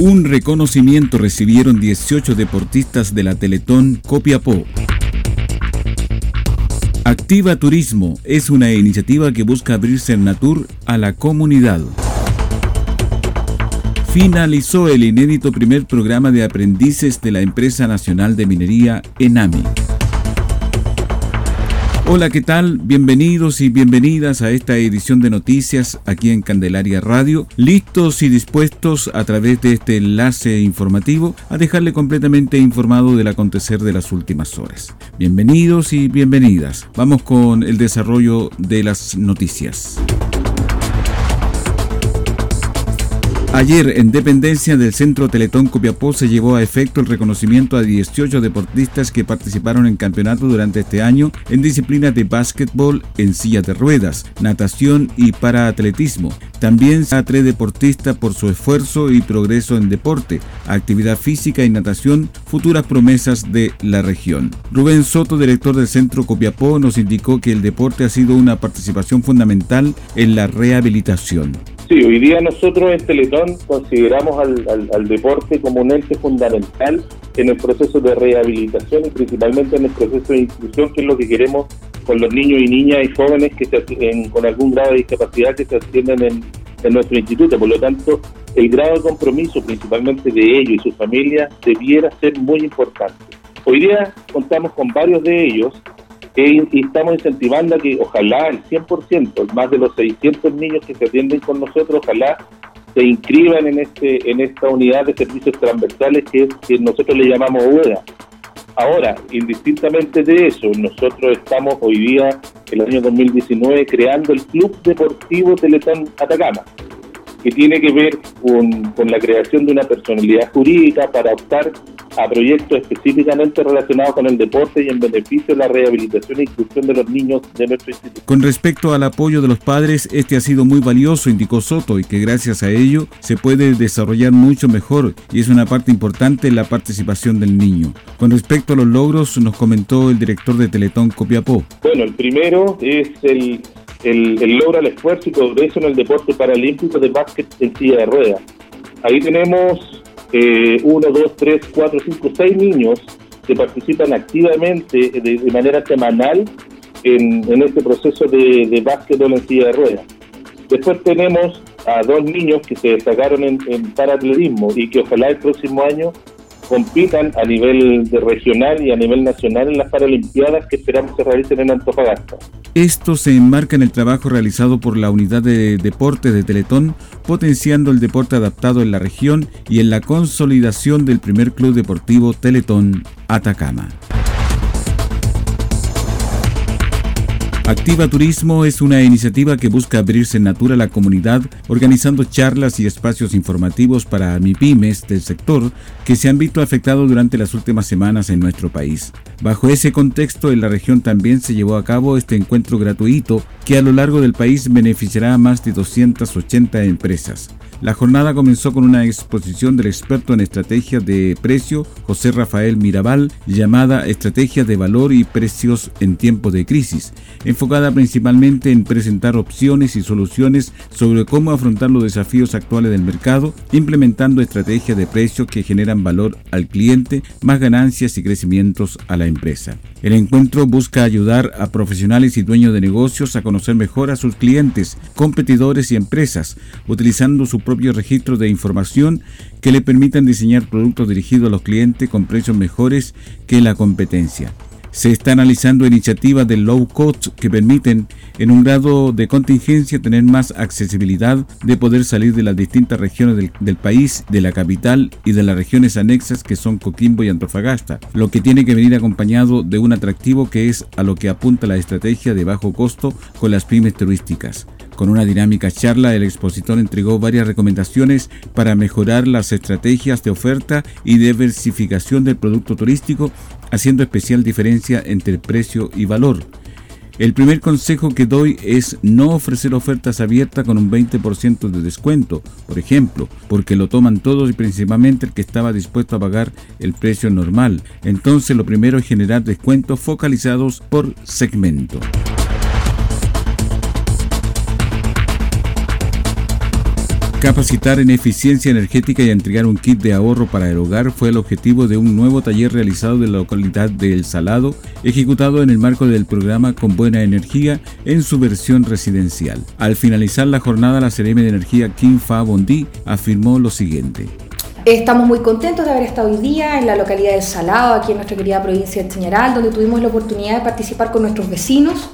Un reconocimiento recibieron 18 deportistas de la Teletón Copiapó. Activa Turismo es una iniciativa que busca abrirse en Natur a la comunidad. Finalizó el inédito primer programa de aprendices de la Empresa Nacional de Minería, ENAMI. Hola, ¿qué tal? Bienvenidos y bienvenidas a esta edición de noticias aquí en Candelaria Radio, listos y dispuestos a través de este enlace informativo a dejarle completamente informado del acontecer de las últimas horas. Bienvenidos y bienvenidas. Vamos con el desarrollo de las noticias. Ayer, en dependencia del Centro Teletón Copiapó, se llevó a efecto el reconocimiento a 18 deportistas que participaron en campeonato durante este año en disciplinas de básquetbol en silla de ruedas, natación y paraatletismo. También a tres deportistas por su esfuerzo y progreso en deporte, actividad física y natación, futuras promesas de la región. Rubén Soto, director del Centro Copiapó, nos indicó que el deporte ha sido una participación fundamental en la rehabilitación. Sí, hoy día nosotros en Teletón consideramos al, deporte como un ente fundamental en el proceso de rehabilitación y principalmente en el proceso de inclusión, que es lo que queremos con los niños y niñas y jóvenes que se, con algún grado de discapacidad que se atienden en, en nuestro instituto. Por lo tanto, el grado de compromiso principalmente de ellos y sus familias debiera ser muy importante. Hoy día contamos con varios de ellos y estamos incentivando a que ojalá el 100%, más de los 600 niños que se atienden con nosotros, ojalá se inscriban en este en esta unidad de servicios transversales que, es, que nosotros le llamamos UEDA. Ahora, indistintamente de eso, nosotros estamos hoy día, el año 2019, creando el Club Deportivo Teletón Atacama, que tiene que ver con, con la creación de una personalidad jurídica para optar a proyectos específicamente relacionados con el deporte y en beneficio de la rehabilitación e inclusión de los niños de nuestro instituto. Con respecto al apoyo de los padres, este ha sido muy valioso, indicó Soto, y que gracias a ello se puede desarrollar mucho mejor y es una parte importante la participación del niño. Con respecto a los logros, nos comentó el director de Teletón Copiapó. Bueno, el primero es el, el, el logro, el esfuerzo y progreso en el deporte paralímpico de básquet en silla de ruedas. Ahí tenemos eh, uno, dos, tres, cuatro, cinco, seis niños que participan activamente de, manera semanal en, este proceso de, de básquetbol en silla de ruedas. Después tenemos a dos niños que se destacaron en, en paratletismo y que ojalá el próximo año compitan a nivel regional y a nivel nacional en las Paralimpiadas que esperamos se realicen en Antofagasta. Esto se enmarca en el trabajo realizado por la Unidad de Deportes de Teletón, potenciando el deporte adaptado en la región y en la consolidación del primer club deportivo Teletón Atacama. Activa Turismo es una iniciativa que busca abrirse en natura a la comunidad, organizando charlas y espacios informativos para MIPIMES del sector que se han visto afectados durante las últimas semanas en nuestro país. Bajo ese contexto, en la región también se llevó a cabo este encuentro gratuito que a lo largo del país beneficiará a más de 280 empresas. La jornada comenzó con una exposición del experto en estrategia de precio, José Rafael Mirabal, llamada Estrategia de Valor y Precios en tiempos de crisis, enfocada principalmente en presentar opciones y soluciones sobre cómo afrontar los desafíos actuales del mercado, implementando estrategias de precios que generan valor al cliente, más ganancias y crecimientos a la empresa. El encuentro busca ayudar a profesionales y dueños de negocios a conocer mejor a sus clientes, competidores y empresas, utilizando su propio registro de información que le permitan diseñar productos dirigidos a los clientes con precios mejores que la competencia. Se está analizando iniciativas de low cost que permiten, en un grado de contingencia, tener más accesibilidad de poder salir de las distintas regiones del, país, de la capital y de las regiones anexas que son Coquimbo y Antofagasta, lo que tiene que venir acompañado de un atractivo que es a lo que apunta la estrategia de bajo costo con las pymes turísticas. Con una dinámica charla, el expositor entregó varias recomendaciones para mejorar las estrategias de oferta y diversificación del producto turístico, haciendo especial diferencia entre precio y valor. El primer consejo que doy es no ofrecer ofertas abiertas con un 20% de descuento, por ejemplo, porque lo toman todos y principalmente el que estaba dispuesto a pagar el precio normal. Entonces lo primero es generar descuentos focalizados por segmento. Capacitar en eficiencia energética y entregar un kit de ahorro para el hogar fue el objetivo de un nuevo taller realizado en la localidad de El Salado, ejecutado en el marco del programa Con Buena Energía en su versión residencial. Al finalizar la jornada, la CRM de Energía Kim Fa Bondi afirmó lo siguiente. Estamos muy contentos de haber estado hoy día en la localidad de El Salado, aquí en nuestra querida provincia de Chañaral, donde tuvimos la oportunidad de participar con nuestros vecinos,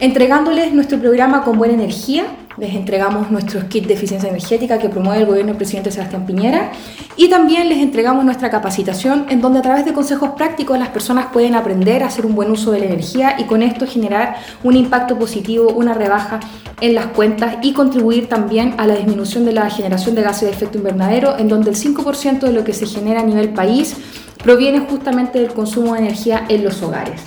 entregándoles nuestro programa Con Buena Energía, les entregamos nuestros kits de eficiencia energética que promueve el gobierno del presidente Sebastián Piñera y también les entregamos nuestra capacitación en donde a través de consejos prácticos las personas pueden aprender a hacer un buen uso de la energía y con esto generar un impacto positivo, una rebaja en las cuentas y contribuir también a la disminución de la generación de gases de efecto invernadero en donde el 5% de lo que se genera a nivel país proviene justamente del consumo de energía en los hogares.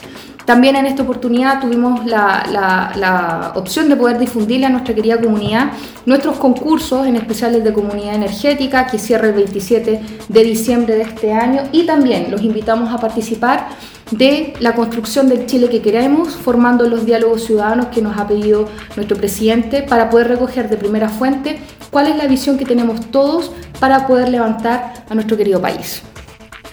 También en esta oportunidad tuvimos la, opción de poder difundirle a nuestra querida comunidad nuestros concursos, en especial el de comunidad energética, que cierra el 27 de diciembre de este año, y también los invitamos a participar de la construcción del Chile que queremos, formando los diálogos ciudadanos que nos ha pedido nuestro presidente para poder recoger de primera fuente cuál es la visión que tenemos todos para poder levantar a nuestro querido país.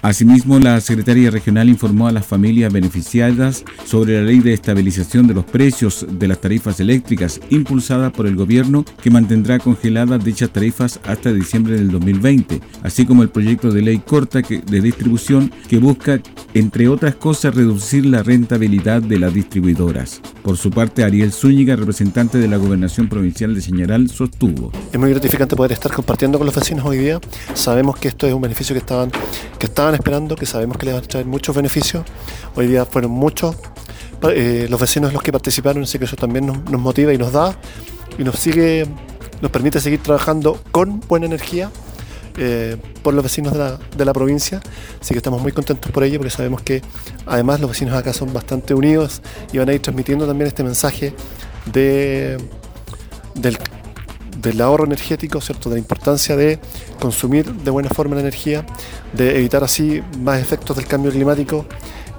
Asimismo, la secretaria regional informó a las familias beneficiadas sobre la ley de estabilización de los precios de las tarifas eléctricas impulsada por el gobierno que mantendrá congeladas dichas tarifas hasta diciembre del 2020, así como el proyecto de ley corta de distribución que busca, entre otras cosas, reducir la rentabilidad de las distribuidoras. Por su parte, Ariel Zúñiga, representante de la Gobernación Provincial de Señaral, sostuvo. Es muy gratificante poder estar compartiendo con los vecinos hoy día. Sabemos que esto es un beneficio que estaban, que estaban esperando, que sabemos que les va a traer muchos beneficios. Hoy día fueron muchos eh, los vecinos los que participaron, así que eso también nos, motiva y nos da y nos sigue, nos permite seguir trabajando con buena energía eh, por los vecinos de la, de provincia. Así que estamos muy contentos por ello porque sabemos que además los vecinos acá son bastante unidos y van a ir transmitiendo también este mensaje de, del, del ahorro energético, ¿cierto? de la importancia de consumir de buena forma la energía, de evitar así más efectos del cambio climático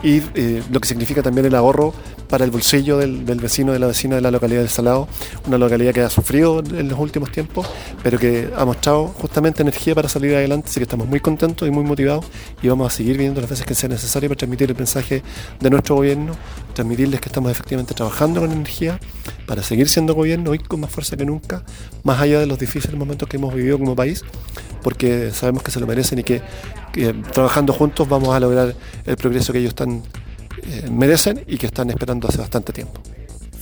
y eh, lo que significa también el ahorro para el bolsillo del, vecino, de la vecina de la localidad de Salado, una localidad que ha sufrido en los últimos tiempos, pero que ha mostrado justamente energía para salir adelante, así que estamos muy contentos y muy motivados y vamos a seguir viendo las veces que sea necesario para transmitir el mensaje de nuestro gobierno, transmitirles que estamos efectivamente trabajando con energía para seguir siendo gobierno hoy con más fuerza que nunca, más allá de los difíciles momentos que hemos vivido como país, porque sabemos que se lo merecen y que trabajando juntos vamos a lograr el progreso que ellos están eh, merecen y que están esperando hace bastante tiempo.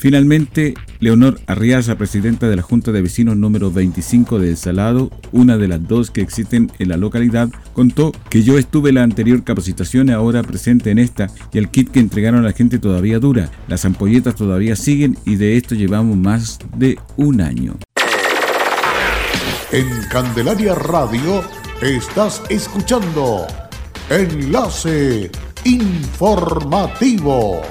Finalmente, Leonor Arriaza, presidenta de la Junta de Vecinos número 25 de El Salado, una de las dos que existen en la localidad, contó que yo estuve en la anterior capacitación y ahora presente en esta y el kit que entregaron a la gente todavía dura. Las ampolletas todavía siguen y de esto llevamos más de un año. En Candelaria Radio estás escuchando Enlace informativo.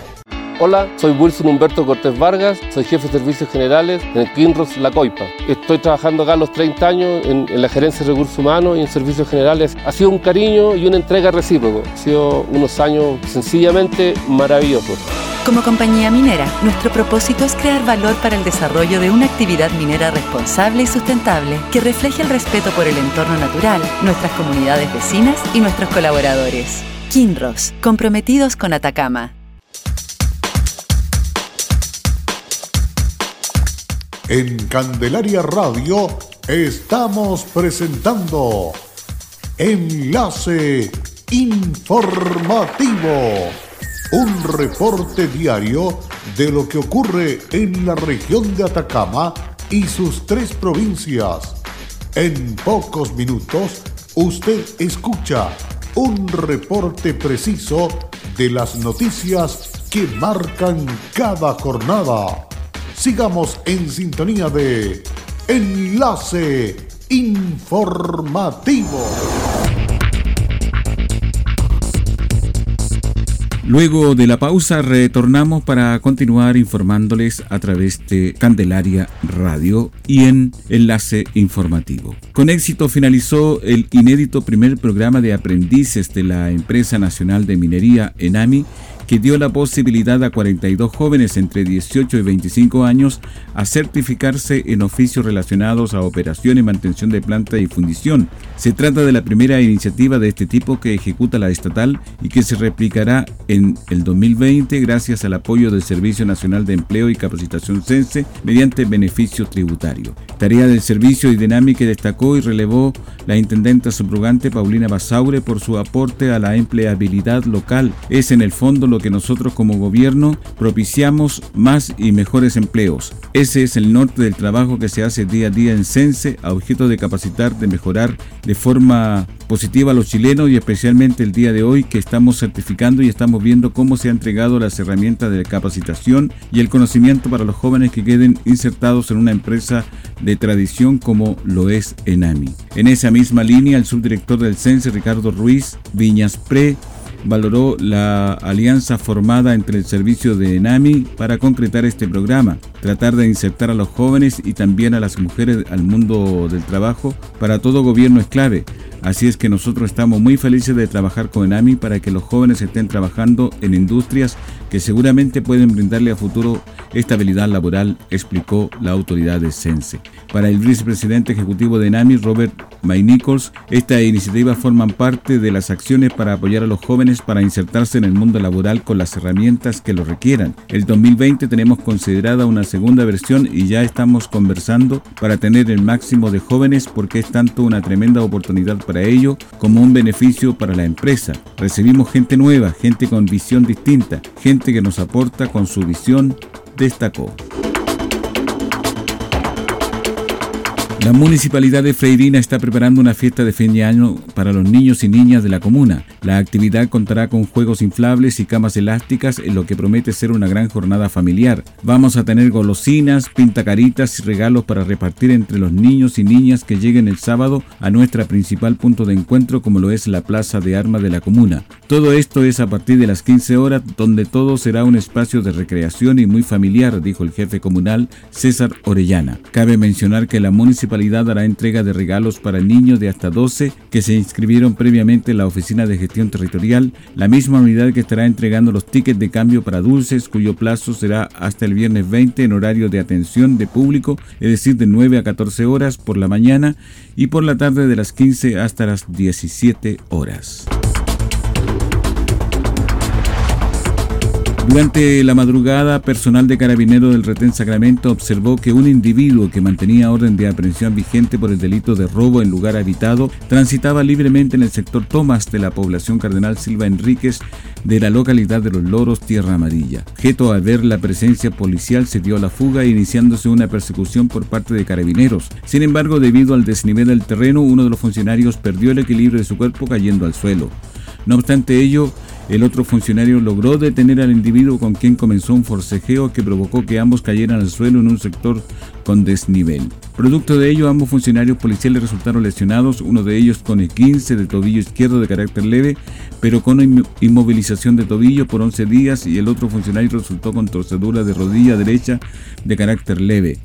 Hola, soy Wilson Humberto Cortés Vargas, soy jefe de servicios generales en el Kinross La Coipa. Estoy trabajando acá a los 30 años en, la gerencia de recursos humanos y en servicios generales. Ha sido un cariño y una entrega recíproco. Ha sido unos años sencillamente maravillosos. Como compañía minera, nuestro propósito es crear valor para el desarrollo de una actividad minera responsable y sustentable que refleje el respeto por el entorno natural, nuestras comunidades vecinas y nuestros colaboradores. Kinross, comprometidos con Atacama. En Candelaria Radio estamos presentando Enlace Informativo, un reporte diario de lo que ocurre en la región de Atacama y sus tres provincias. En pocos minutos usted escucha un reporte preciso de las noticias que marcan cada jornada. Sigamos en sintonía de Enlace Informativo. Luego de la pausa retornamos para continuar informándoles a través de Candelaria Radio y en Enlace Informativo. Con éxito finalizó el inédito primer programa de aprendices de la Empresa Nacional de Minería ENAMI que dio la posibilidad a 42 jóvenes entre 18 y 25 años a certificarse en oficios relacionados a operación y mantención de planta y fundición. Se trata de la primera iniciativa de este tipo que ejecuta la estatal y que se replicará en el 2020 gracias al apoyo del Servicio Nacional de Empleo y Capacitación CENSE mediante beneficio tributario. Tarea del servicio y dinámica destacó y relevó la intendenta subrogante Paulina Basaure por su aporte a la empleabilidad local. Es en el fondo lo que nosotros como gobierno propiciamos más y mejores empleos. Ese es el norte del trabajo que se hace día a día en Sense a objeto de capacitar, de mejorar de forma positiva a los chilenos y especialmente el día de hoy que estamos certificando y estamos viendo cómo se han entregado las herramientas de capacitación y el conocimiento para los jóvenes que queden insertados en una empresa de tradición como lo es Enami. En esa misma línea, el subdirector del CENSE, Ricardo Ruiz Viñas Pre, valoró la alianza formada entre el servicio de ENAMI para concretar este programa, tratar de insertar a los jóvenes y también a las mujeres al mundo del trabajo. Para todo gobierno es clave, así es que nosotros estamos muy felices de trabajar con ENAMI para que los jóvenes estén trabajando en industrias que seguramente pueden brindarle a futuro estabilidad laboral, explicó la autoridad de Sense. Para el vicepresidente ejecutivo de ENAMI, Robert May Nichols, esta iniciativa forman parte de las acciones para apoyar a los jóvenes para insertarse en el mundo laboral con las herramientas que lo requieran. El 2020 tenemos considerada una segunda versión y ya estamos conversando para tener el máximo de jóvenes porque es tanto una tremenda oportunidad ello como un beneficio para la empresa. Recibimos gente nueva, gente con visión distinta, gente que nos aporta con su visión, destacó. La municipalidad de Freirina está preparando una fiesta de fin de año para los niños y niñas de la comuna. La actividad contará con juegos inflables y camas elásticas en lo que promete ser una gran jornada familiar. Vamos a tener golosinas, pintacaritas y regalos para repartir entre los niños y niñas que lleguen el sábado a nuestra principal punto de encuentro como lo es la Plaza de Armas de la comuna. Todo esto es a partir de las 15 horas donde todo será un espacio de recreación y muy familiar, dijo el jefe comunal César Orellana. Cabe mencionar que la municipalidad municipalidad hará entrega de regalos para niños de hasta 12 que se inscribieron previamente en la Oficina de Gestión Territorial, la misma unidad que estará entregando los tickets de cambio para dulces, cuyo plazo será hasta el viernes 20 en horario de atención de público, es decir, de 9 a 14 horas por la mañana y por la tarde de las 15 hasta las 17 horas. Durante la madrugada, personal de carabinero del retén Sacramento observó que un individuo que mantenía orden de aprehensión vigente por el delito de robo en lugar habitado transitaba libremente en el sector Tomás de la población Cardenal Silva Enríquez de la localidad de Los Loros, Tierra Amarilla. Jeto al ver la presencia policial se dio a la fuga iniciándose una persecución por parte de carabineros. Sin embargo, debido al desnivel del terreno, uno de los funcionarios perdió el equilibrio de su cuerpo cayendo al suelo. No obstante ello, el otro funcionario logró detener al individuo con quien comenzó un forcejeo que provocó que ambos cayeran al suelo en un sector con desnivel. Producto de ello, ambos funcionarios policiales resultaron lesionados, uno de ellos con 15 de tobillo izquierdo de carácter leve, pero con inmovilización de tobillo por 11 días, y el otro funcionario resultó con torcedura de rodilla derecha de carácter leve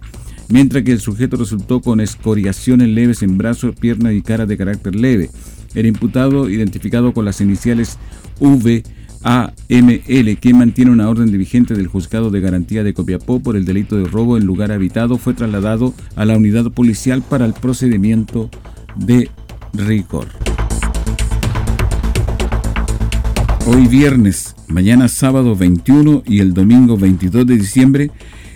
mientras que el sujeto resultó con escoriaciones leves en brazos, piernas y cara de carácter leve. El imputado, identificado con las iniciales V, AML, que mantiene una orden de vigente del juzgado de garantía de Copiapó por el delito de robo en lugar habitado, fue trasladado a la unidad policial para el procedimiento de rigor. Hoy viernes, mañana sábado 21 y el domingo 22 de diciembre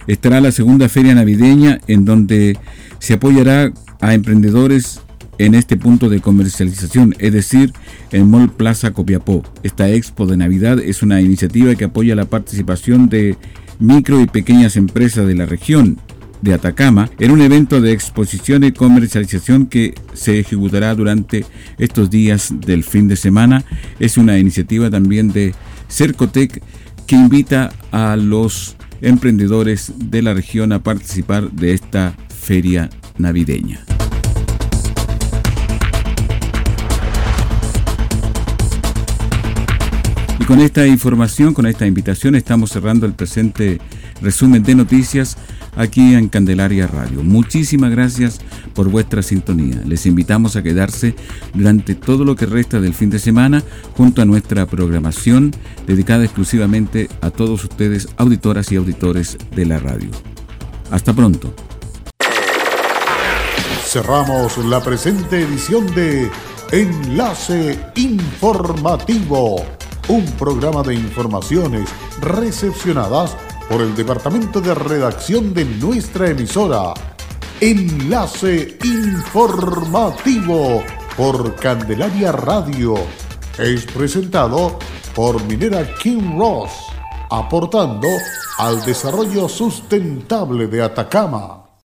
estará la segunda feria navideña en donde se apoyará a emprendedores en este punto de comercialización, es decir, en Mall Plaza Copiapó. Esta expo de Navidad es una iniciativa que apoya la participación de micro y pequeñas empresas de la región de Atacama en un evento de exposición y comercialización que se ejecutará durante estos días del fin de semana. Es una iniciativa también de Cercotec que invita a los emprendedores de la región a participar de esta feria navideña. Con esta información, con esta invitación, estamos cerrando el presente resumen de noticias aquí en Candelaria Radio. Muchísimas gracias por vuestra sintonía. Les invitamos a quedarse durante todo lo que resta del fin de semana junto a nuestra programación dedicada exclusivamente a todos ustedes, auditoras y auditores de la radio. Hasta pronto. Cerramos la presente edición de Enlace Informativo, un programa de informaciones recepcionadas por el departamento de redacción de nuestra emisora. Enlace informativo por Candelaria Radio. Es presentado por Minera King Ross, aportando al desarrollo sustentable de Atacama.